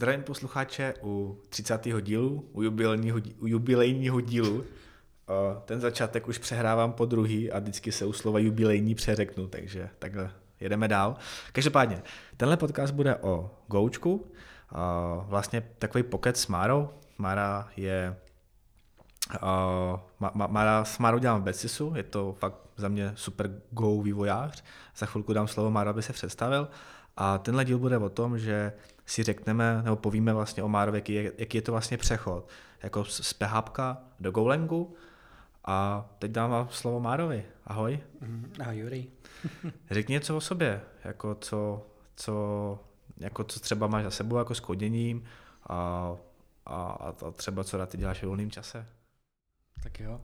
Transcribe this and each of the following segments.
Zdravím posluchače u 30. dílu, u jubilejního, u jubilejního dílu. Ten začátek už přehrávám po druhý a vždycky se u slova jubilejní přeřeknu, takže takhle jedeme dál. Každopádně, tenhle podcast bude o Goučku, vlastně takový pocket s Márou. Mara je Uh, Mara, s Marou dělám v Becisu, je to fakt za mě super Go vývojář. Za chvilku dám slovo Mara, aby se představil. A tenhle díl bude o tom, že si řekneme, nebo povíme vlastně o Márovi, jaký je, jaký je to vlastně přechod, jako z PHP do Golangu. A teď dám vám slovo Márovi. Ahoj. Mm, ahoj, Juri. Řekni něco o sobě, jako co, co, jako co třeba máš za sebou jako s koděním a, a, a třeba co ty děláš v volném čase. Tak jo.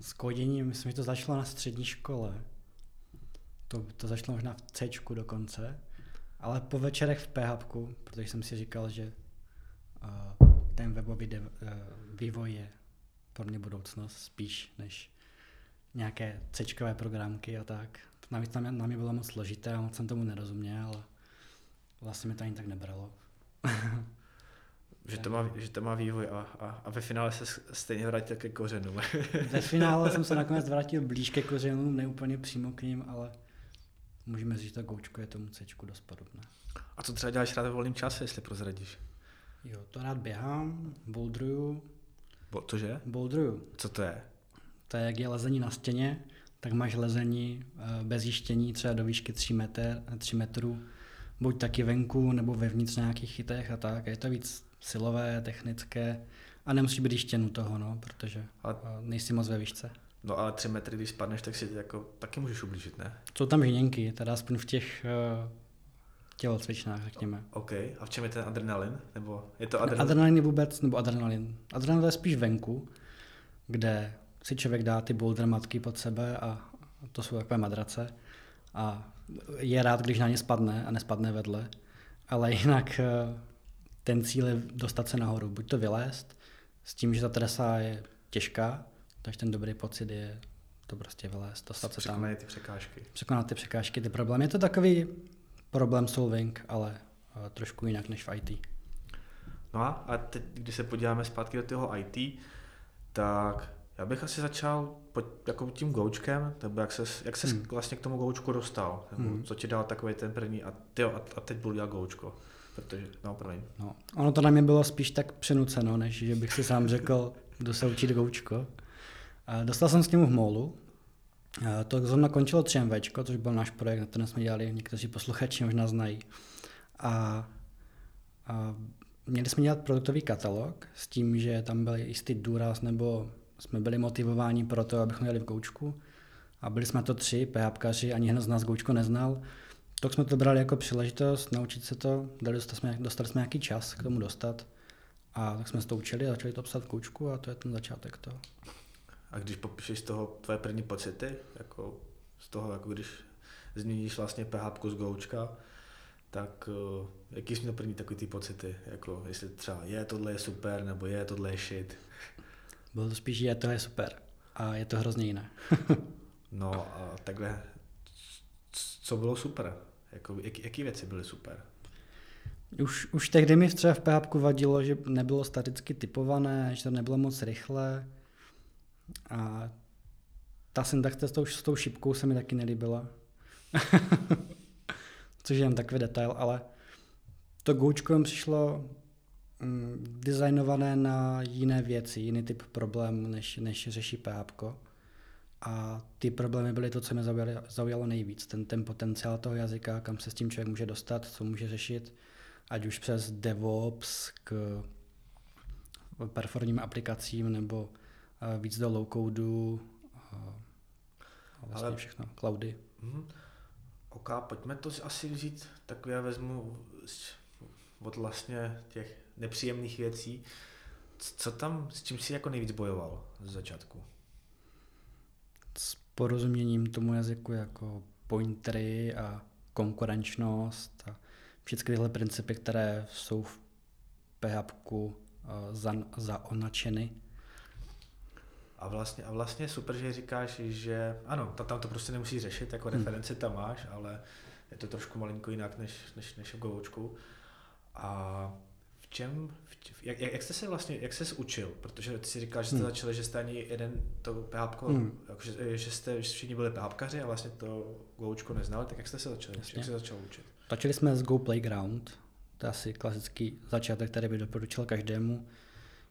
S koděním, myslím, že to začalo na střední škole. To, to začalo možná v C dokonce. Ale po večerech v PHP, protože jsem si říkal, že uh, ten webový dev, uh, vývoj je pro mě budoucnost spíš než nějaké C programky a tak. Navíc na mě, na mě bylo moc složité a moc jsem tomu nerozuměl, ale vlastně mi to ani tak nebralo. že, to má, že to má vývoj a, a, a ve finále se stejně vrátil ke kořenům. ve finále jsem se nakonec vrátil blíž ke kořenům, ne úplně přímo k ním, ale můžeme říct, že ta goučko je tomu C dost podobné. A co třeba děláš rád ve volném čase, jestli prozradíš? Jo, to rád běhám, bouldruju. Bo, cože? Bouldruju. Co to je? To je, jak je lezení na stěně, tak máš lezení eh, bez jištění třeba do výšky 3, metr, 3 metrů, buď taky venku, nebo vevnitř nějakých chytech a tak. Je to víc silové, technické a nemusí být jištěn u toho, no, protože a... Eh, nejsi moc ve výšce. No ale tři metry, když spadneš, tak si jako taky můžeš ublížit, ne? Jsou tam žíněnky, teda aspoň v těch uh, tělocvičnách, řekněme. OK. A v čem je ten adrenalin? Nebo je to adrenalin? Adrenalin je vůbec, nebo adrenalin. Adrenalin je spíš venku, kde si člověk dá ty boulder matky pod sebe a to jsou takové madrace a je rád, když na ně spadne a nespadne vedle, ale jinak eh, ten cíl je dostat se nahoru, buď to vylézt s tím, že ta trasa je těžká, takže ten dobrý pocit je to prostě vylézt, dostat se tam. ty překážky. Překonat ty překážky, ty problémy. Je to takový problém solving, ale uh, trošku jinak než v IT. No a, a teď, když se podíváme zpátky do toho IT, tak já bych asi začal pod, jako tím goučkem, nebo jak se, jak se hmm. vlastně k tomu goučku dostal, nebo hmm. co ti dal takový ten první a, tyjo, a, a teď budu dělat goučko. Protože, no, promiň. No, ono to na mě bylo spíš tak přenuceno, než že bych si sám řekl, jdu se učit goučko. Dostal jsem s ním v Molu. To zrovna končilo 3MV, což byl náš projekt, na kterém jsme dělali, někteří posluchači možná znají. A, a měli jsme dělat produktový katalog s tím, že tam byl jistý důraz, nebo jsme byli motivováni pro to, abychom dělali v Goučku. A byli jsme to tři, PHPkaři, ani jeden z nás Goučko neznal. Tak jsme to brali jako příležitost naučit se to, dali, jsme, dostali jsme nějaký čas k tomu dostat. A tak jsme se to učili a začali to psat v Goučku a to je ten začátek toho. A když popíšeš z toho tvoje první pocity, jako z toho, jako když změníš vlastně PHP z Goučka, tak uh, jaký jsi měl první takový ty pocity? Jako jestli třeba je, tohle je super, nebo je, tohle je shit? Bylo to spíš, je, tohle je super. A je to hrozně jiné. no a takhle, co bylo super? Jako, jak, jaký věci byly super? Už, už tehdy mi třeba v PHP vadilo, že nebylo staticky typované, že to nebylo moc rychle, a ta syntaxe s tou, s tou šipkou se mi taky nelíbila. Což je jen takový detail, ale to Goučko přišlo mm, designované na jiné věci, jiný typ problémů, než, než řeší PHP. A ty problémy byly to, co mě zaujalo, zaujalo nejvíc. Ten, ten potenciál toho jazyka, kam se s tím člověk může dostat, co může řešit, ať už přes DevOps k performním aplikacím nebo víc do low codeu a vlastně Ale... všechno, cloudy. Mm, OK, pojďme to asi vzít, tak já vezmu od vlastně těch nepříjemných věcí. Co tam, s čím jsi jako nejvíc bojoval z začátku? S porozuměním tomu jazyku jako pointery a konkurenčnost a všechny tyhle principy, které jsou v PHP za, zaonačeny a vlastně, a vlastně super, že říkáš, že ano, tam to prostě nemusí řešit, jako hmm. referenci tam máš, ale je to trošku malinko jinak než, než, než v Goučku. A čem, v, jak, jak, jste se vlastně, jak jste se učil? Protože ty si říkal, že jste hmm. začali, že jste ani jeden to PHP, hmm. jako, že, že, jste že všichni byli PHPkaři a vlastně to Goučko neznali, tak jak jste se začali? Jasně. Jak se začal učit? Začali jsme s Go Playground, to je asi klasický začátek, který by doporučil každému.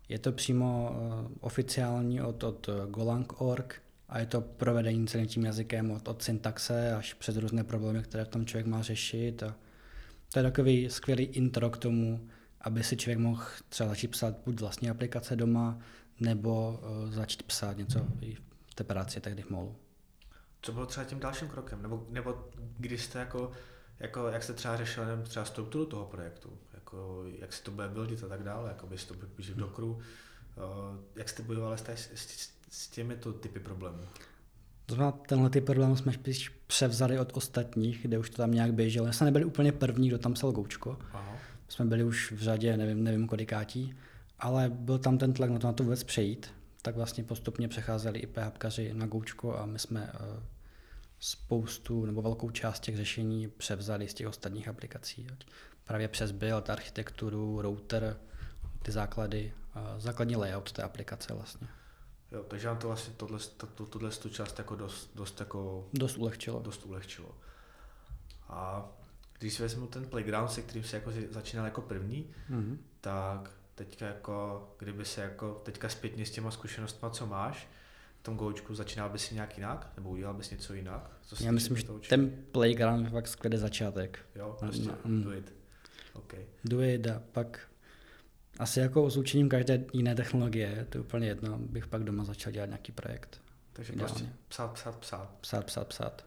Je to přímo uh, oficiální od, od Golang.org a je to provedení celým tím jazykem od, od syntaxe až přes různé problémy, které v tom člověk má řešit. A to je takový skvělý intro k tomu, aby si člověk mohl třeba začít psát buď vlastní aplikace doma, nebo uh, začít psát něco i v té práci, tehdy v molu. Co bylo třeba tím dalším krokem? Nebo, nebo když jste jako, jako, jak jste třeba řešil třeba strukturu toho projektu? Jako, jak se to bude buildit a tak dále? Jako byste to píš v Dockeru? Uh, jak jste bojovali s, s, s těmito typy problémů? To znamená, tenhle typ problémů jsme spíš převzali od ostatních, kde už to tam nějak běželo. Jsme nebyli úplně první, kdo tam psal Goučko. Aha. Jsme byli už v řadě, nevím, nevím kolikátí, ale byl tam ten tlak na to, na to vůbec přejít. Tak vlastně postupně přecházeli i PHPkaři na Goučko a my jsme uh, spoustu nebo velkou část těch řešení převzali z těch ostatních aplikací. Právě přes build, architekturu, router, ty základy, základní layout té aplikace vlastně. Jo, takže vám to vlastně tohle, to, tohle tu část jako dost, dost, jako, dost ulehčilo. Dost ulehčilo. A když si vezmu ten playground, se kterým se jako začínal jako první, mm-hmm. tak teďka jako, kdyby se jako teďka zpětně s těma zkušenostmi, co máš, v tom goučku začínal bys si nějak jinak? Nebo udělal bys něco jinak? Co Já myslím, že ten playground je fakt skvělý začátek. Jo, prostě mm. do it. Okay. Do it a pak asi jako s učením každé jiné technologie, to je úplně jedno, bych pak doma začal dělat nějaký projekt. Takže Ideálně. prostě psát, psát, psát. Psát, psát, psát.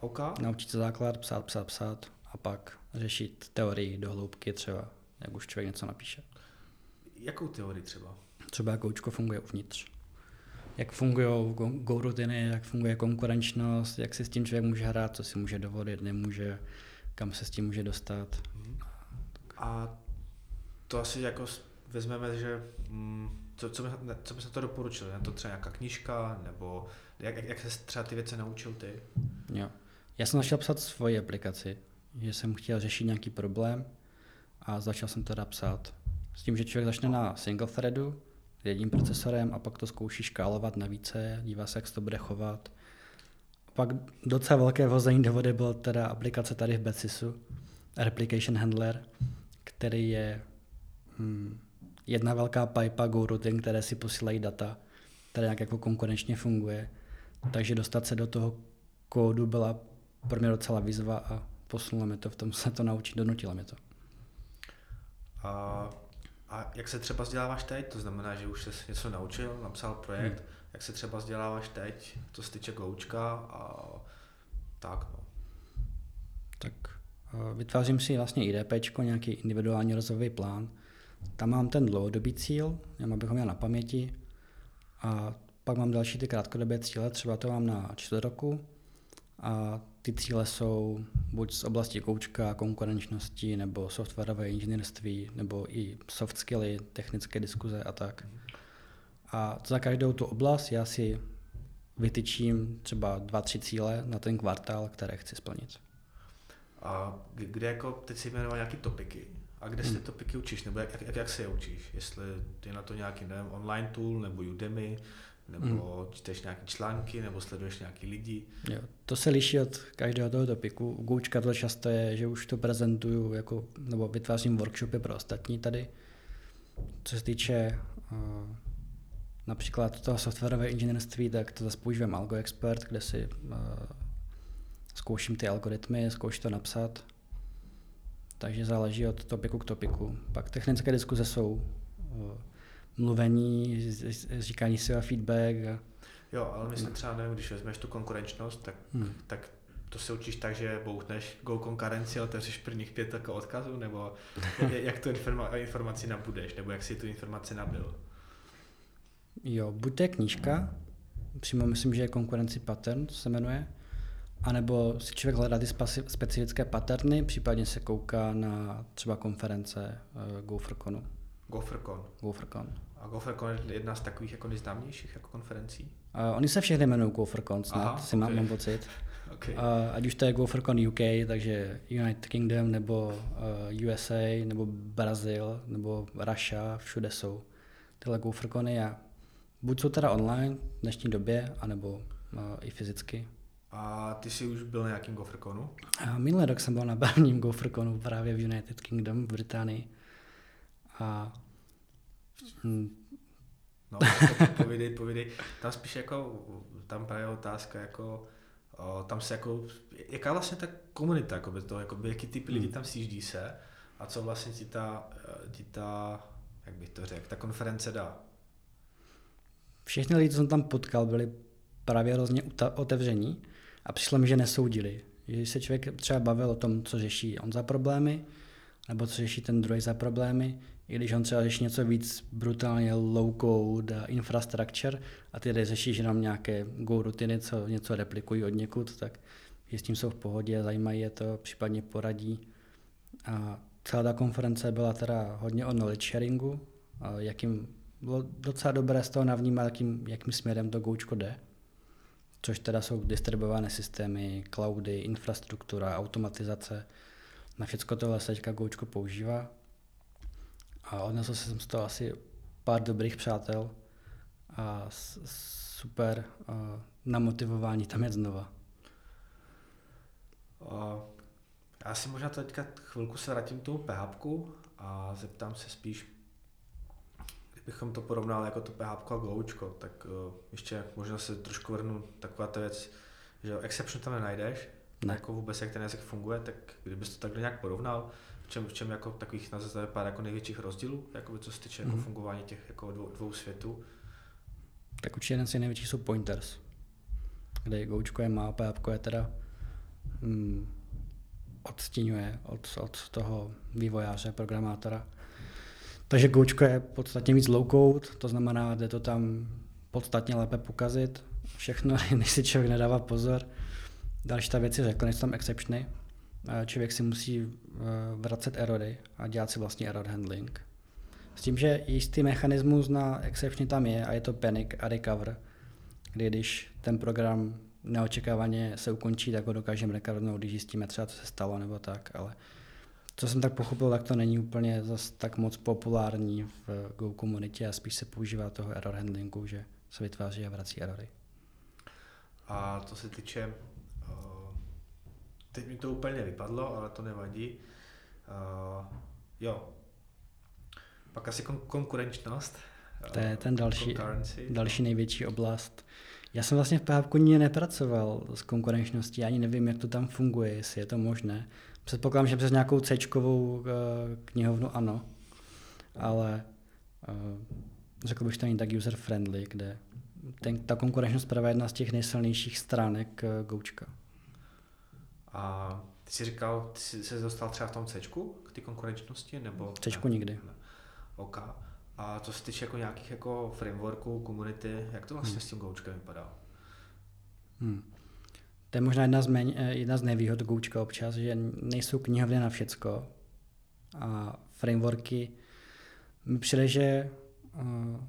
OK. Naučit se základ, psát, psát, psát a pak řešit teorii do hloubky třeba, jak už člověk něco napíše. Jakou teorii třeba? Třeba jak Goučko funguje uvnitř. Jak fungují go rutiny, jak funguje konkurenčnost, jak si s tím člověk může hrát, co si může dovolit, nemůže, kam se s tím může dostat. A to asi jako vezmeme, že mm, co, co, by, co bys na to doporučil? Je to třeba nějaká knížka, nebo jak, jak, jak se třeba ty věci naučil ty? Jo. Já jsem začal psát svoji aplikaci, že jsem chtěl řešit nějaký problém a začal jsem teda psát. S tím, že člověk začne na single threadu, jedním procesorem a pak to zkouší škálovat na více, dívá se, jak se to bude chovat. Pak docela velké vození do vody byla teda aplikace tady v Betsisu, Replication Handler, který je hmm, jedna velká pipe GoRouting, které si posílají data, které nějak jako konkurenčně funguje. Takže dostat se do toho kódu byla pro mě docela výzva a posunula mě to v tom se to naučit, donutila mě to. A, a jak se třeba vzděláváš teď? To znamená, že už jsi něco naučil, napsal projekt. Hmm. Jak se třeba vzděláváš teď, co se týče Goučka a tak no. Tak eh, vytvářím si vlastně IDP, nějaký individuální rozvojový plán, tam mám ten dlouhodobý cíl, jenom abych ho měl na paměti. A pak mám další ty krátkodobé cíle, třeba to mám na čtvrt roku. A ty cíle jsou buď z oblasti koučka, konkurenčnosti, nebo softwarové inženýrství, nebo i soft skilly, technické diskuze a tak. A za každou tu oblast já si vytyčím třeba dva, tři cíle na ten kvartál, které chci splnit. A kde jako, teď si jmenoval nějaké topiky, a kde si ty topiky učíš, nebo jak, jak, jak se je učíš? Jestli je na to nějaký nevím, online tool, nebo Udemy, nebo hmm. čteš nějaké články, nebo sleduješ nějaký lidi? Jo, to se liší od každého toho topiku. U Goučka to často je, že už to prezentuju, jako, nebo vytvářím workshopy pro ostatní tady. Co se týče uh, například toho softwarové inženýrství, tak to zase používám Algo Expert, kde si uh, zkouším ty algoritmy, zkouším to napsat takže záleží od topiku k topiku. Pak technické diskuze jsou uh, mluvení, říkání si a feedback. A... Jo, ale myslím třeba, nevím, když vezmeš tu konkurenčnost, tak, hmm. tak to se učíš tak, že bouchneš go konkurenci a otevřeš prvních pět jako odkazů, nebo jak tu informa- informaci nabudeš, nebo jak si tu informaci nabil? Jo, buď to je knížka, přímo myslím, že je konkurenci pattern, se jmenuje, a nebo si člověk hledá ty specifické paterny, případně se kouká na třeba konference uh, GopherConu. GopherCon. GopherCon. A GopherCon je jedna z takových jako nejznámějších jako konferencí? Uh, oni se všechny jmenují GopherCon snad, Aha, si okay. mám, mám pocit. Okay. Uh, ať už to je GopherCon UK, takže United Kingdom, nebo uh, USA, nebo Brazil, nebo Russia, všude jsou tyhle GopherCony a buď jsou teda online v dnešní době, anebo uh, i fyzicky. A ty jsi už byl na nějakým GopherConu? Minulý rok jsem byl na barním GopherConu právě v United Kingdom v Británii. A hm, No, povídej, povídej. Tam spíš jako, tam právě otázka jako, o, tam se jako, jaká vlastně ta komunita, jako by to, jako by, jaký typ lidí hmm. tam sjíždí se a co vlastně ti ta, ti ta, jak bych to řekl, ta konference dá? Všechny lidi, co jsem tam potkal, byli právě hrozně otevření a přišlo mi, že nesoudili. Že se člověk třeba bavil o tom, co řeší on za problémy, nebo co řeší ten druhý za problémy, i když on třeba řeší něco víc brutálně low code infrastructure a ty řešíš jenom nějaké go rutiny, co něco replikují od někud, tak že s tím jsou v pohodě, zajímají je to, případně poradí. A celá ta konference byla teda hodně o knowledge sharingu, jakým bylo docela dobré z toho navnímat, jakým, jakým směrem to Goučko jde. Což teda jsou distribuované systémy, cloudy, infrastruktura, automatizace. Na všechno tohle se teďka Goučko používá a odnesl jsem z toho asi pár dobrých přátel a super na motivování tam je znova. Já si možná teďka chvilku se vrátím k tomu PHP a zeptám se spíš, kdybychom to porovnali jako to PHP a Goučko, tak uh, ještě možná se trošku vrhnu taková ta věc, že exception tam nenajdeš, ne. jako vůbec jak ten jazyk funguje, tak kdybys to takhle nějak porovnal, čem, v čem jako takových nazvete pár jako největších rozdílů, jako co se týče mm. jako mhm. fungování těch jako dvou, dvou světů? Tak určitě jeden z největších jsou pointers, kde Goučko je má, PHP je teda mm, odstínuje od, od toho vývojáře, programátora. Takže Goučko je podstatně víc low code, to znamená, jde to tam podstatně lépe pokazit, všechno, než si člověk nedává pozor. Další ta věc je nejsou tam exceptiony, člověk si musí eh, vracet erory a dělat si vlastně error handling. S tím, že jistý mechanismus na exception tam je a je to panic a recover, kdy když ten program neočekávaně se ukončí, tak ho dokážeme recovernout, když zjistíme třeba, co se stalo nebo tak, ale co jsem tak pochopil, tak to není úplně zas tak moc populární v Go komunitě a spíš se používá toho error handlingu, že se vytváří a vrací erory. A to se týče Teď mi to úplně vypadlo, ale to nevadí. Uh, jo. Pak asi kon- konkurenčnost. To je ten další, další největší oblast. Já jsem vlastně v PHP nepracoval s konkurenčností, ani nevím, jak to tam funguje, jestli je to možné. Předpokládám, že přes nějakou c uh, knihovnu ano, ale uh, řekl bych, že to není tak user-friendly, kde ten, ta konkurenčnost právě jedna z těch nejsilnějších stránek uh, Goučka. A ty jsi říkal, ty jsi se dostal třeba v tom C k té konkurenčnosti? Nebo C nikdy. Ne. OK. A co se týče jako nějakých jako frameworků, komunity, jak to vlastně hmm. s tím Goučkem vypadá? Hmm. To je možná jedna z, méně, eh, jedna z nevýhod Goučka občas, že nejsou knihovny na všecko a frameworky mi přijde, že uh,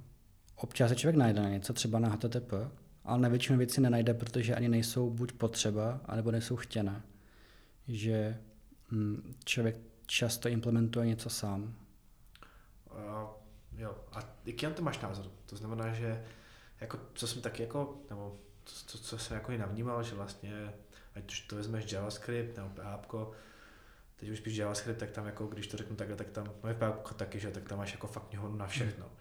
občas se člověk najde na něco, třeba na HTTP, ale na většinu věci nenajde, protože ani nejsou buď potřeba, anebo nejsou chtěné že hm, člověk často implementuje něco sám. Uh, jo, a jaký na to máš názor? To znamená, že jako, co jsem taky jako, nebo co, co jsem jako i navnímal, že vlastně, ať už to vezmeš JavaScript nebo PHP, teď už spíš JavaScript, tak tam jako, když to řeknu takhle, tak tam, no je PHP taky, že tak tam máš jako fakt knihovnu na všechno. Hmm.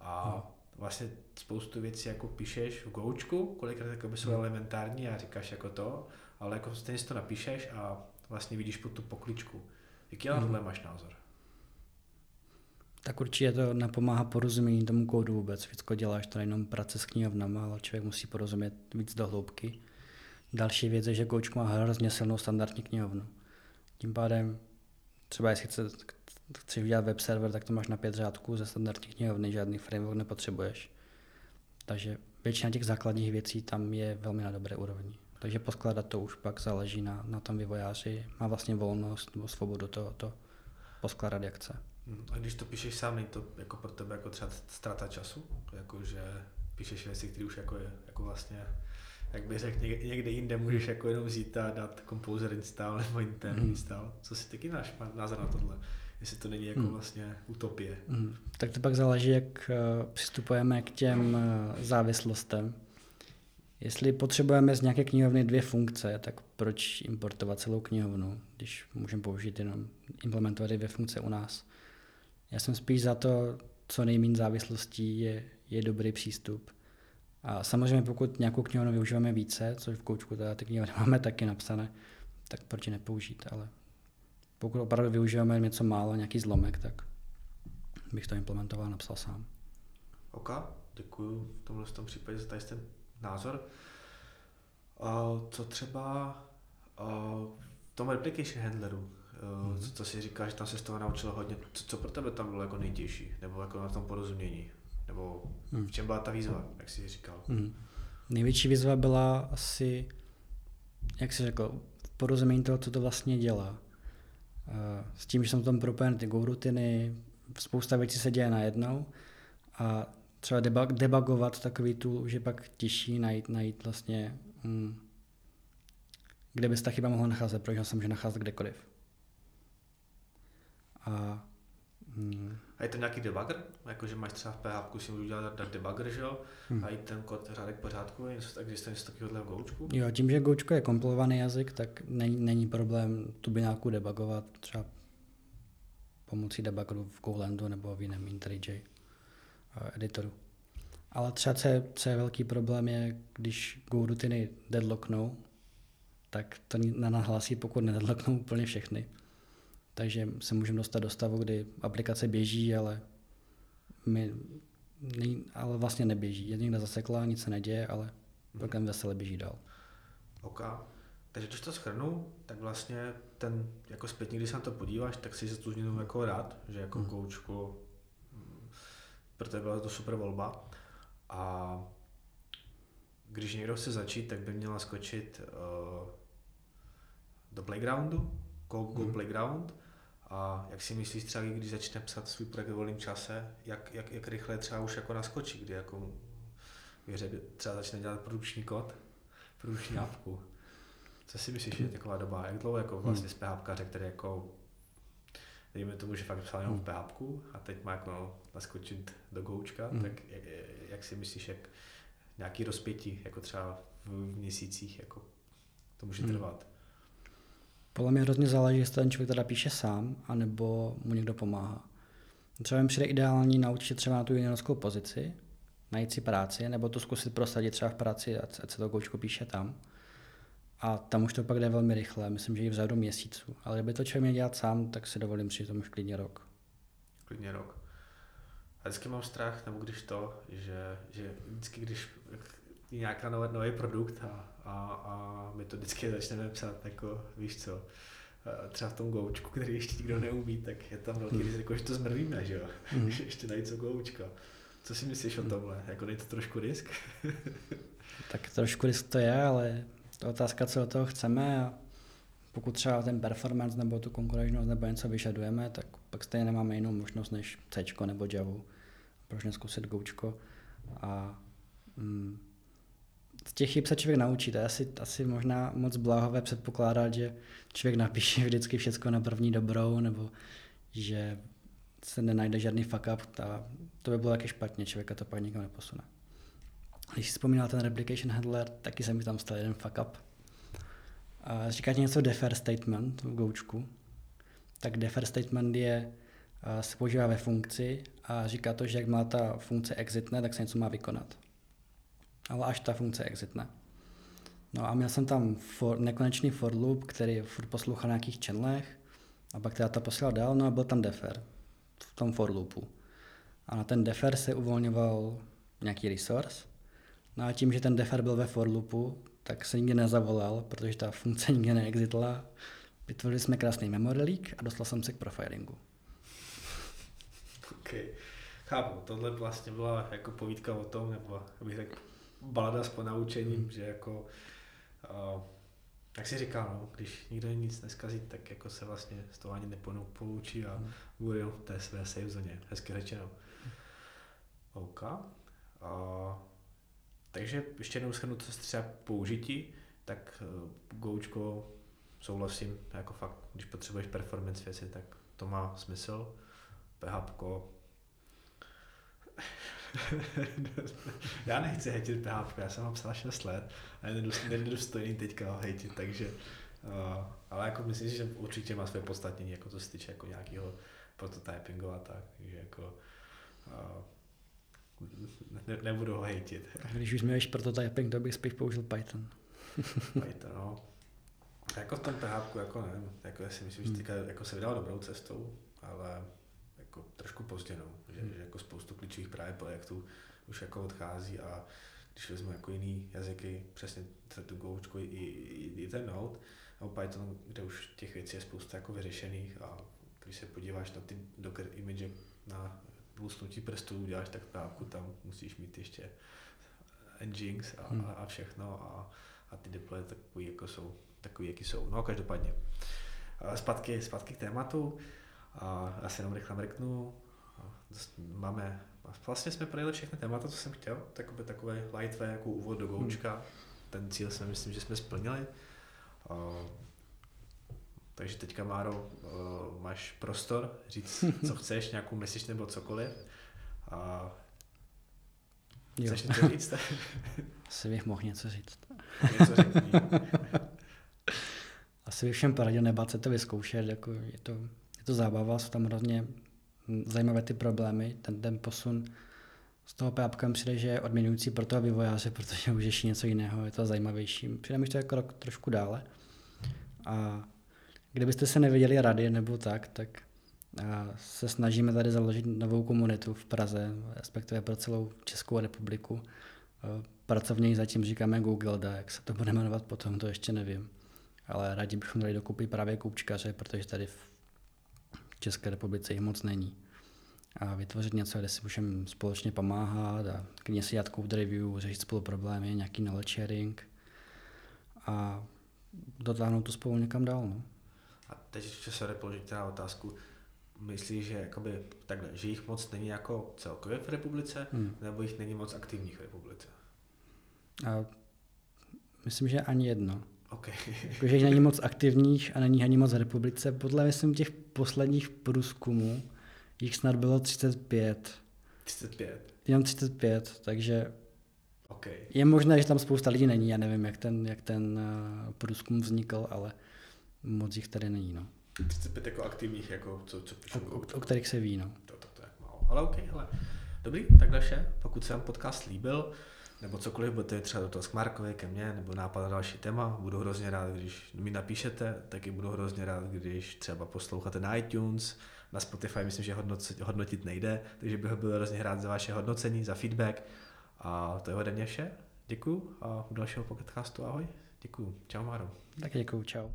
A hmm. vlastně spoustu věcí jako píšeš v Goučku, kolikrát jako by jsou hmm. elementární a říkáš jako to, ale jako stejně si to napíšeš a vlastně vidíš pod tu pokličku. Jaký na tohle hmm. máš názor? Tak určitě to napomáhá porozumění tomu kódu vůbec. Všechno děláš to jenom práce s knihovnama, ale člověk musí porozumět víc do hloubky. Další věc je, že Goučko má hrozně silnou standardní knihovnu. Tím pádem třeba jestli chce, chceš udělat web server, tak to máš na pět řádků ze standardní knihovny, žádný framework nepotřebuješ. Takže většina těch základních věcí tam je velmi na dobré úrovni. Takže poskládat to už pak záleží na, na tom vývojáři. Má vlastně volnost nebo svobodu to, to poskládat jak chce. Hmm, a když to píšeš sám, není to jako pro tebe jako třeba ztráta času? Jako, že píšeš věci, které už jako, je, jako vlastně jak by řekl, někde jinde můžeš jako jenom vzít a dát Composer install nebo Intent hmm. install. Co si taky náš názor na tohle? Jestli to není jako hmm. vlastně utopie. Hmm. Tak to pak záleží, jak uh, přistupujeme k těm uh, závislostem. Jestli potřebujeme z nějaké knihovny dvě funkce, tak proč importovat celou knihovnu, když můžeme použít jenom implementovat dvě funkce u nás. Já jsem spíš za to, co nejméně závislostí je, je dobrý přístup. A samozřejmě pokud nějakou knihovnu využíváme více, což v koučku teda ty knihovny máme taky napsané, tak proč nepoužít, ale pokud opravdu využíváme něco málo, nějaký zlomek, tak bych to implementoval a napsal sám. OK, děkuji v tomhle tom případě za ten názor. Uh, co třeba uh, v tom replication handleru, mm-hmm. co, co si říkáš, že tam se z toho naučilo hodně, co, co pro tebe tam bylo jako nejtěžší, nebo jako na tom porozumění, nebo mm. v čem byla ta výzva, jak jsi říkal? Mm. Největší výzva byla asi, jak jsi řekl, porozumění toho, co to vlastně dělá. S tím, že jsem tam propojen ty rutiny, spousta věcí se děje najednou a třeba debug, debugovat takový tool už je pak těžší najít, najít vlastně, hmm, kde by se ta chyba mohla nacházet, protože se může nacházet kdekoliv. A, hmm. a je to nějaký debugger? Jako, že máš třeba v PHP si můžu udělat dát debugger, že jo? Hmm. A jít ten kód řádek pořádku, existuje něco takového v Goučku? Jo, tím, že Goučko je kompilovaný jazyk, tak není, není problém tu bináku debugovat třeba pomocí debuggeru v Golandu nebo v jiném IntelliJ editoru. Ale třeba co je, co je velký problém je, když Go rutiny deadlocknou, tak to na nahlásí, pokud nedeadlocknou úplně všechny. Takže se můžeme dostat do stavu, kdy aplikace běží, ale, my, ale vlastně neběží. Je někde zasekla, nic se neděje, ale mhm. program veselé běží dál. OK. Takže když to schrnu, tak vlastně ten, jako zpětně, když se na to podíváš, tak si za tu změnu jako rád, že jako hmm. koučku, protože byla to super volba. A když někdo chce začít, tak by měla skočit uh, do Playgroundu, Google hmm. Playground. A jak si myslíš třeba, když začne psat svůj projekt v volném čase, jak, jak, jak rychle třeba už jako naskočí, kdy jako věře, třeba začne dělat produkční kód, produkční apku. Co si myslíš, že je taková doba? Jak dlouho jako vlastně z PHP, který jako dejme tomu, že fakt psal jenom v PHP a teď má jako naskočit do Goučka, mm. tak jak, jak, si myslíš, jak nějaký rozpětí, jako třeba v měsících, jako to může hmm. trvat? Podle mě hrozně záleží, jestli ten člověk teda píše sám, anebo mu někdo pomáhá. Třeba mi přijde ideální naučit třeba na tu juniorskou pozici, najít si práci, nebo to zkusit prosadit třeba v práci, ať se to koučko píše tam. A tam už to pak jde velmi rychle, myslím, že i v řadu měsíců. Ale kdyby to člověk měl dělat sám, tak si dovolím přijít tomu už klidně rok. Klidně rok. A vždycky mám strach, nebo když to, že, že vždycky, když nějaká nový, nový produkt a, a, a my to vždycky začneme psát, jako víš co, třeba v tom goučku, který ještě nikdo neumí, tak je tam velký hmm. riziko, že to zmrvíme, že jo, hmm. ještě najít co goučka. Co si myslíš hmm. o tomhle? Jako není to trošku risk? tak trošku risk to je, ale to je otázka, co od toho chceme a pokud třeba ten performance nebo tu konkurenčnost nebo něco vyžadujeme, tak pak stejně nemáme jinou možnost než C nebo Java. Proč neskusit Goučko? A mm, z těch chyb se člověk naučí. To je asi, asi možná moc bláhové předpokládat, že člověk napíše vždycky všechno na první dobrou, nebo že se nenajde žádný fuck up. Ta, to by bylo taky špatně, člověka to pak nikam neposune. Když si vzpomínal ten replication handler, taky se mi tam stal jeden fuck up. A říkáte něco defer statement v Goučku, tak defer statement je, se používá ve funkci a říká to, že jak má ta funkce exitne, tak se něco má vykonat. Ale až ta funkce exitne. No a měl jsem tam for, nekonečný for loop, který furt poslouchal na nějakých channelech a pak teda to posílal dál, no a byl tam defer v tom for loopu. A na ten defer se uvolňoval nějaký resource No a tím, že ten defer byl ve for loopu, tak se nikdy nezavolal, protože ta funkce nikdy neexitla. Vytvořili jsme krásný memory leak a dostal jsem se k profilingu. OK. Chápu, tohle vlastně byla jako povídka o tom, nebo abych řekl, balada s ponaučením, že jako, uh, jak si říkal, no, když nikdo nic neskazí, tak jako se vlastně z toho ani nepoučí a hmm. bude v té své safe zóně, hezky řečeno. OK. Uh, takže ještě jednou schrnu, co se třeba použití, tak uh, Goučko souhlasím, jako fakt, když potřebuješ performance věci, tak to má smysl. PHP já nechci hejtit PHP, já jsem ho psal 6 let a nedůstojný teďka ho hejtit, takže uh, ale jako myslím si, že určitě má své podstatnění, jako to se týče jako nějakého prototypingu a tak, takže jako uh, ne, nebudu ho hejtit. Když už měješ prototyping, to bych spíš použil Python. Python, no. Jako v tom PHP, jako nevím, jako já si myslím, že teďka jako se vydal dobrou cestou, ale jako trošku pozdě, no. že, hmm. že jako spoustu klíčových právě projektů už jako odchází a když vezmu jako jiný jazyky, přesně tu Goučku i, i, i ten Node, nebo Python, kde už těch věcí je spousta jako vyřešených a když se podíváš na ty Docker image na lusknutí prstů uděláš tak právku, tam musíš mít ještě engines a, hmm. a všechno a, a ty deploye takový, jako jsou, takový, jaký jsou. No každopádně. Zpátky, zpátky k tématu. A já se jenom rychle mrknu. Máme, vlastně jsme projeli všechny témata, co jsem chtěl, takové, takové lightway jako úvod do Goučka. Hmm. Ten cíl si myslím, že jsme splnili. Takže teďka, Máro, máš prostor říct, co chceš, nějakou message nebo cokoliv. A chceš něco říct? Asi bych mohl něco říct. něco říct. Asi bych všem poradil nebát se to vyzkoušet, jako je to je to zábava, jsou tam hrozně zajímavé ty problémy, ten, ten posun z toho PHP přijde, že je odměňující pro toho vývojáře, protože už ještě něco jiného, je to zajímavější. Přijde mi to jako rok trošku dále. A kdybyste se nevěděli rady nebo tak, tak se snažíme tady založit novou komunitu v Praze, respektive pro celou Českou republiku. Pracovně zatím říkáme Google, jak se to bude jmenovat potom, to ještě nevím. Ale rádi bychom dali dokupy právě koupčkaře, protože tady v České republice jich moc není. A vytvořit něco, kde si můžeme společně pomáhat a klidně si dělat code review, řešit spolu problémy, nějaký knowledge sharing a dotáhnout to spolu někam dál. No. A teď ještě se položit teda otázku, myslíš, že jakoby takhle, že jich moc není jako celkově v republice, hmm. nebo jich není moc aktivních v republice? A myslím, že ani jedno. Okay. Jakože není moc aktivních a není ani moc v republice. Podle myslím těch posledních průzkumů jich snad bylo 35. 35? Jenom 35, takže okay. je možné, že tam spousta lidí není. Já nevím, jak ten, jak ten uh, průzkum vznikl, ale moc jich tady není. No. 35 jako aktivních, jako co, co píšu. O, o, o, kterých se ví, no. To, to, to je málo. Ale OK, hele. Dobrý, tak vše. Pokud se vám podcast líbil, nebo cokoliv, budete třeba dotaz k Markovi, ke mně, nebo nápad na další téma, budu hrozně rád, když mi napíšete, taky budu hrozně rád, když třeba posloucháte na iTunes, na Spotify myslím, že hodnotit, hodnotit nejde, takže bych byl hrozně rád za vaše hodnocení, za feedback a to je ode mě vše. Děkuju a u dalšího podcastu ahoj. Děkuju. Čau Máro. Tak děkuju, čau.